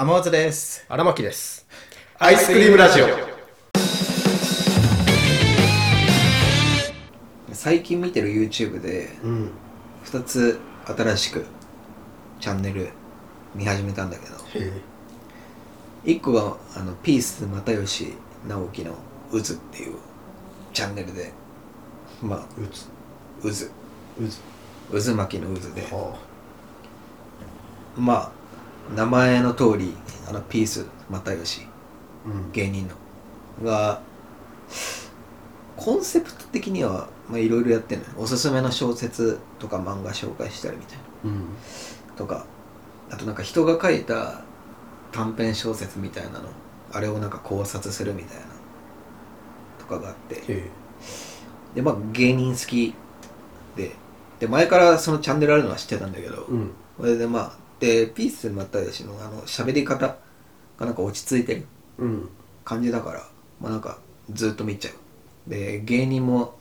天松です。荒牧です。アイスクリームラジオ。最近見てる YouTube でうん。2つ新しくチャンネル見始めたんだけど。へ1個があのピース又吉直樹の「渦」っていうチャンネルで。まあえうつ渦。うず渦巻きの渦で。はまあ名前の通りあのピース又吉あうん。芸人の。がコンセプト的にはまあいろいろやってるのよ。おすすめの小説とか漫画紹介したりみたいな。うん。とかあとなんか人が書いた短編小説みたいなの。あれをなんか考察するみたいな。とかがあって。でまあ芸人好きで。で前からそのチャンネルあるのは知ってたんだけど、うん。それでまあでピース又吉のあの喋り方がなんか落ち着いてるうん。感じだからまあなんかずっと見ちゃう。で芸人も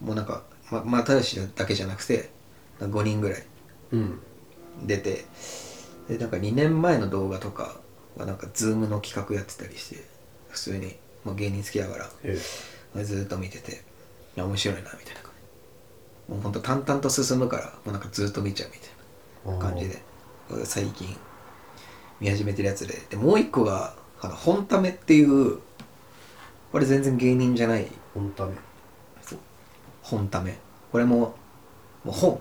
もうなんかま又吉だけじゃなくて5人ぐらいうん。出てでなんか2年前の動画とかはなんかズームの企画やってたりして普通に、まあ、芸人好きだからへえ。ずーっと見てていや面白いなみたいな感じ。もうほんと淡々と進むからもうなんかずーっと見ちゃうみたいな感じで最近見始めてるやつで。でもう一個があの本ためっていうこれ全然芸人じゃない本ため。本ため。これももう本。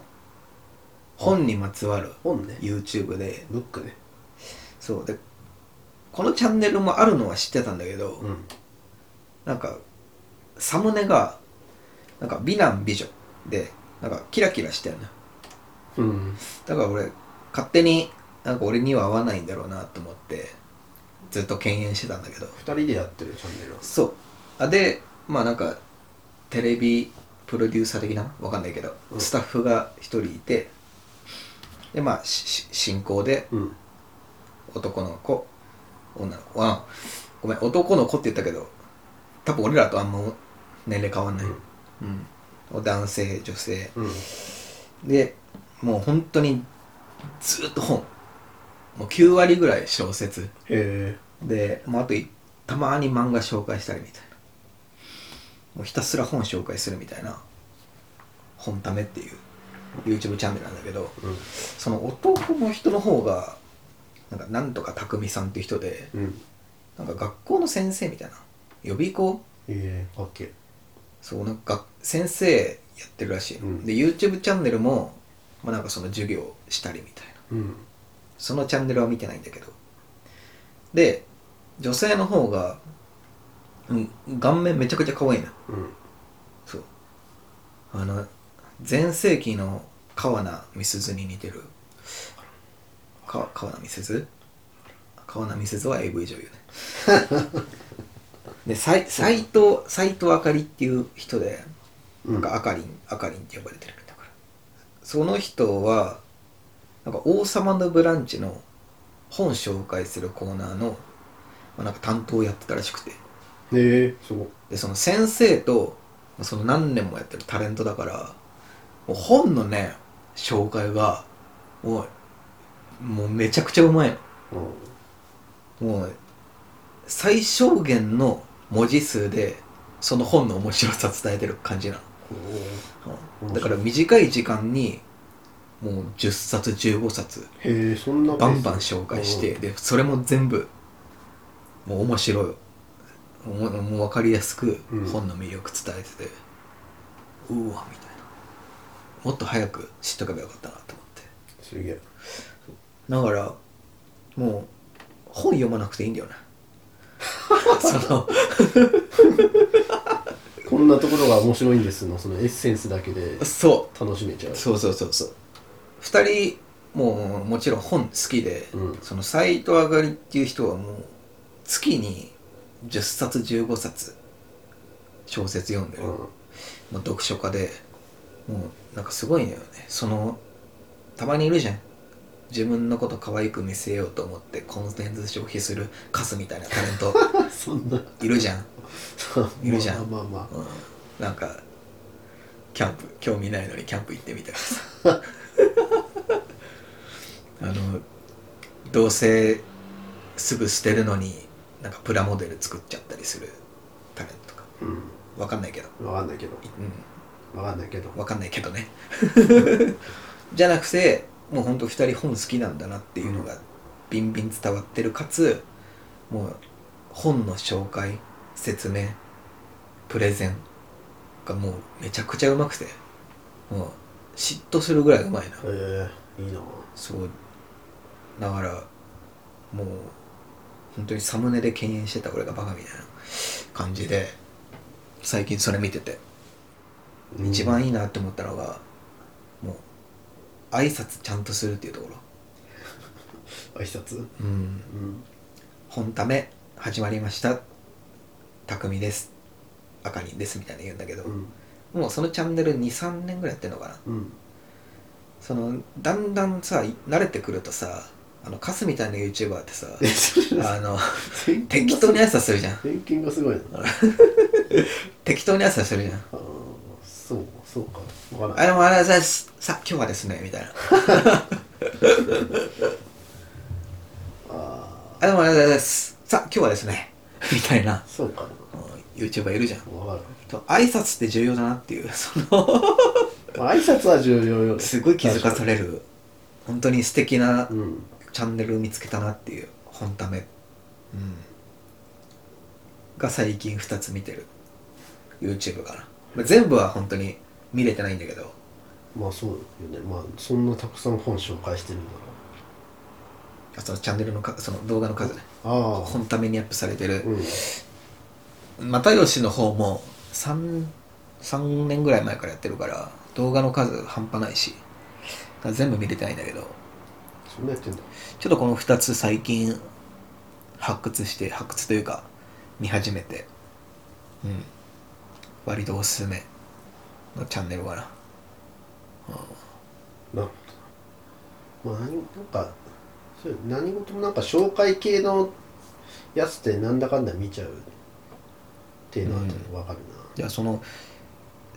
本にまつわる本ね。YouTube で。ブックね。そう。でこのチャンネルもあるのは知ってたんだけど、うん。なんかサムネがなんか美男美女でなんかキラキラしてるのうん。だから俺勝手になんか俺には合わないんだろうなと思ってずっと敬遠してたんだけど。二人でやってるチャンネルは？そう。あでまあなんかテレビプロデューサー的な？わかんないけど、うん。スタッフが一人いてでまあしし進行でうん。男の子女の子あごめん男の子って言ったけど多分俺らとあんま年齢変わんない、うん。男性女性。うん。でもう本当にずっと本。もう9割ぐらい小説。へえでもうあといたまに漫画紹介したりみたいな。もうひたすら本紹介するみたいな。本ためっていう。YouTube チャンネルなんだけどうん。その男の人の方がなんかなんとか匠さんっていう人でうん。なんか学校の先生みたいな。予備校？へえかっけそうなんか先生やってるらしい、うん。で YouTube チャンネルも、まあ、なんかその授業したりみたいな。うん。そのチャンネルは見てないんだけど。で女性の方が、うん、顔面めちゃくちゃ可愛いの。うん。そう。あの全盛期の川名美鈴に似てる。か川名美鈴？川名美鈴は AV 女優ね。で斎斎藤斎藤あかりっていう人でなんかあかりんあかりんって呼ばれてるその人はなんか「王様のブランチ」の本紹介するコーナーの、まあ、なんか担当をやってたらしくて。へえすごい。でその先生とその何年もやってるタレントだからもう本のね紹介がもうもうめちゃくちゃうまいの。もう最小限の文字数でその本の面白さ伝えてる感じなの、うんだから短い時間にもう10冊15冊へえそんなバンバン紹介してでそれも全部もう面白い。もうもう分かりやすくうん。本の魅力伝えてて、うわみたいな。もっと早く知っとけばよかったなと思って。すげえ。だからもう本読まなくていいんだよね。そのこんなところが面白いんですのそのエッセンスだけでそ楽しめちゃう。うそうそうそうそう。2人ももちろん本好きで、うん。そのサイト上がりっていう人はもう月に10冊15冊小説読んでる、うん。もう読書家でもうなんかすごいのよね。そのたまにいるじゃん。自分のこと可愛く見せようと思ってコンテンツ消費するカスみたいなタレント。いるじゃん、いるじゃん。まあまあまあうん、なんかキャンプ興味ないのにキャンプ行ってみたいなさ。あのどうせすぐ捨てるのになんかプラモデル作っちゃったりするタレントとか。うわかんないけど、んわかんないけど。うわかんないけど。ん、わかんないけどね。じゃなくてもうほんと2人本好きなんだなっていうのがビンビン伝わってるかつもう本の紹介説明プレゼンがもうめちゃくちゃうまくてもう嫉妬するぐらいうまいな。ええいいな。そう。だからもう本当にサムネで敬遠してた俺がバカみたいな感じで最近それ見てて。一番いいなって思ったのがもう挨拶ちゃんとするっていうところ。挨拶？うん。うん。本ため始まりました匠です。あかりんですみたいな言うんだけど、うん。もうそのチャンネル23年ぐらいやってんのかな。うん。そのだんだんさ慣れてくるとさあのカスみたいな YouTuber ってさあの適当に挨拶するじゃん。偏見がすごい 適当に挨拶するじゃん。ーそうそうか。わかん。ないあれもあれだささ今日はですねみたいな。ああれもあれです。さ今日はですね みたいな。あそうかな。YouTuber いるじゃん。わかる。と挨拶って重要だなっていう。そのまあ挨拶は重要よ。ねすごい気づかされる。本当に素敵なうん。チャンネル見つけたなっていう本ため、うん、が最近2つ見てる。YouTube かな、まあ、全部は本当に見れてないんだけど。まあそうよね。まあそんなたくさん本紹介してるんだあそのチャンネルのかその動画の数ねらあ。あ本ためにアップされてる。うん。又吉の方も 3, 3年ぐらい前からやってるから動画の数半端ないし全部見れてないんだけど。そんなやってんだ。ちょっとこの2つ最近発掘して発掘というか見始めて。うん。割とおすすめ。のチャンネルかな。なるほど。まあ何なんかそう何事もなんか紹介系のやつってなんだかんだ見ちゃうっていうのは分かるじゃあその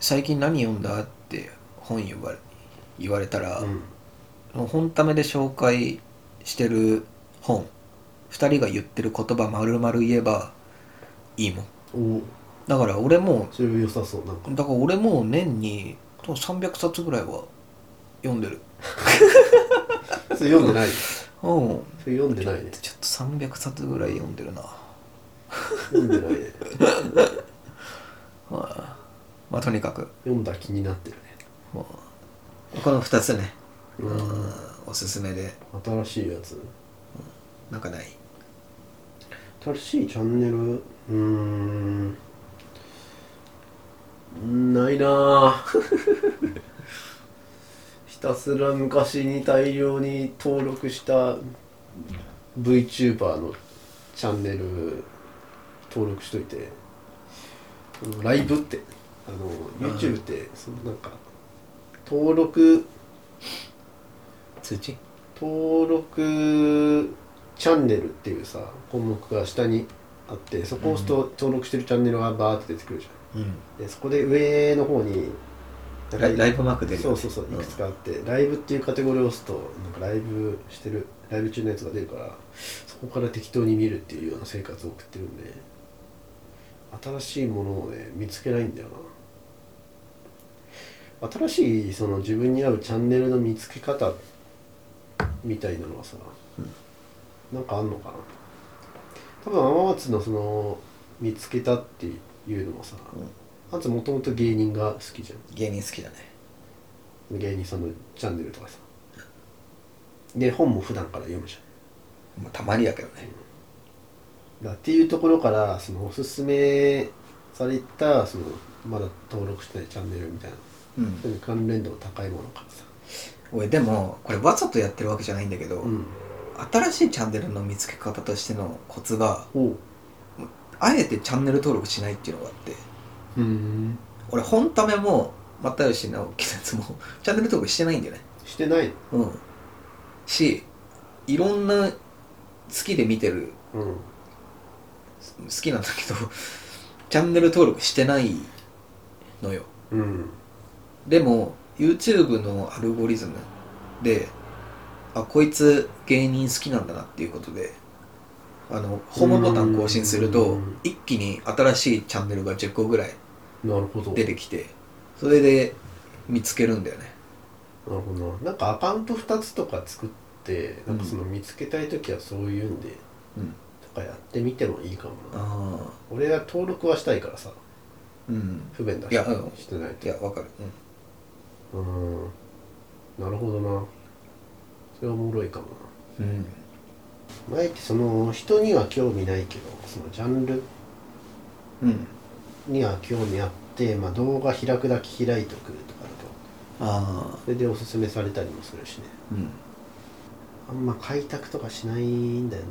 最近何読んだって本言われ言われたら、なうん。本ためで紹介してる本2人が言ってる言葉丸々言えばいいもん。だから俺もそれ良さそうなんか。だから俺も年に多分300冊ぐらいは読んでる。それ読んでない？うん。それ読んでないね。ちょっと300冊ぐらい読んでるな。読んでないね。まあ、まあ、とにかく。読んだ気になってるね。もうこの2つね。うん。うん。おすすめで。新しいやつ？なんかない？新しいチャンネル？うーん。ないな たすら昔に大量に登録した VTuber のチャンネル登録しといてうんライブってあの YouTube ってそのなんか登録通知？登録チャンネルっていうさ項目が下にあってそこを押すと登録してるチャンネルがバーって出てくるじうん。ゃん。でそこで上の方にライライブマーク出るよね。そうそうそういくつかあって、ライブっていうカテゴリーを押すとなんかライブしてるライブ中のやつが出るからそこから適当に見るっていうような生活を送ってるんで新しいものをね見つけないんだよな。新しいその自分に合うチャンネルの見つけ方みたいなのはさ、なんかあんのかな。多分浜松のその見つけたっていうのもさ、あんたもともと芸人が好きじゃん。芸人好きだね。芸人さんのチャンネルとかさ。で本も普段から読むじまあたまにだけどね。ゃん。だっていうところからそのおすすめされたそのまだ登録してないチャンネルみたいな。うん。そういう関連度の高いものからさ。俺でもこれわざとやってるわけじゃないんだけど、うん。新しいチャンネルの見つけ方としてのコツがあえてチャンネル登録しないっていうのがあってうん。俺本ためも又吉直樹のやつも チャンネル登録してないんだよね。してない。うん。しいろんな好きで見てるうん。好きなんだけどチャンネル登録してないのよ。うん。でも YouTube のアルゴリズムであこいつ芸人好きなんだなっていうことであのホームボタン更新するとうん。一気に新しいチャンネルが10個ぐらい出てきてそれで見つけるんだよね。なるほど。ななんかアカウント2つとか作ってなんかその見つけたい時はそういうんで、うん。とかやってみてもいいかもな。俺は登録はしたいからさうん。不便だしいやうん。してないいやわかる。うん。なるほどな。それはおもろいかもうん、うん、な前ってその人には興味ないけどそのジャンルうん、には興味あって、まあ、動画開くだけ開いとくとかだと。ああそれでおすすめされたりもするしね。うん。あんま開拓とかしないんだよ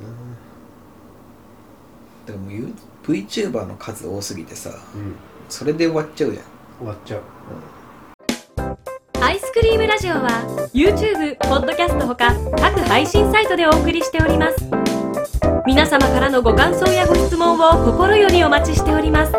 でも You- VTuber の数多すぎてさなうん。それで終わっちゃうじゃん。終わっちゃう。アイスクリームラジオは YouTube、ポッドキャストほか各配信サイトでお送りしております。皆様からのご感想やご質問を心よりお待ちしております。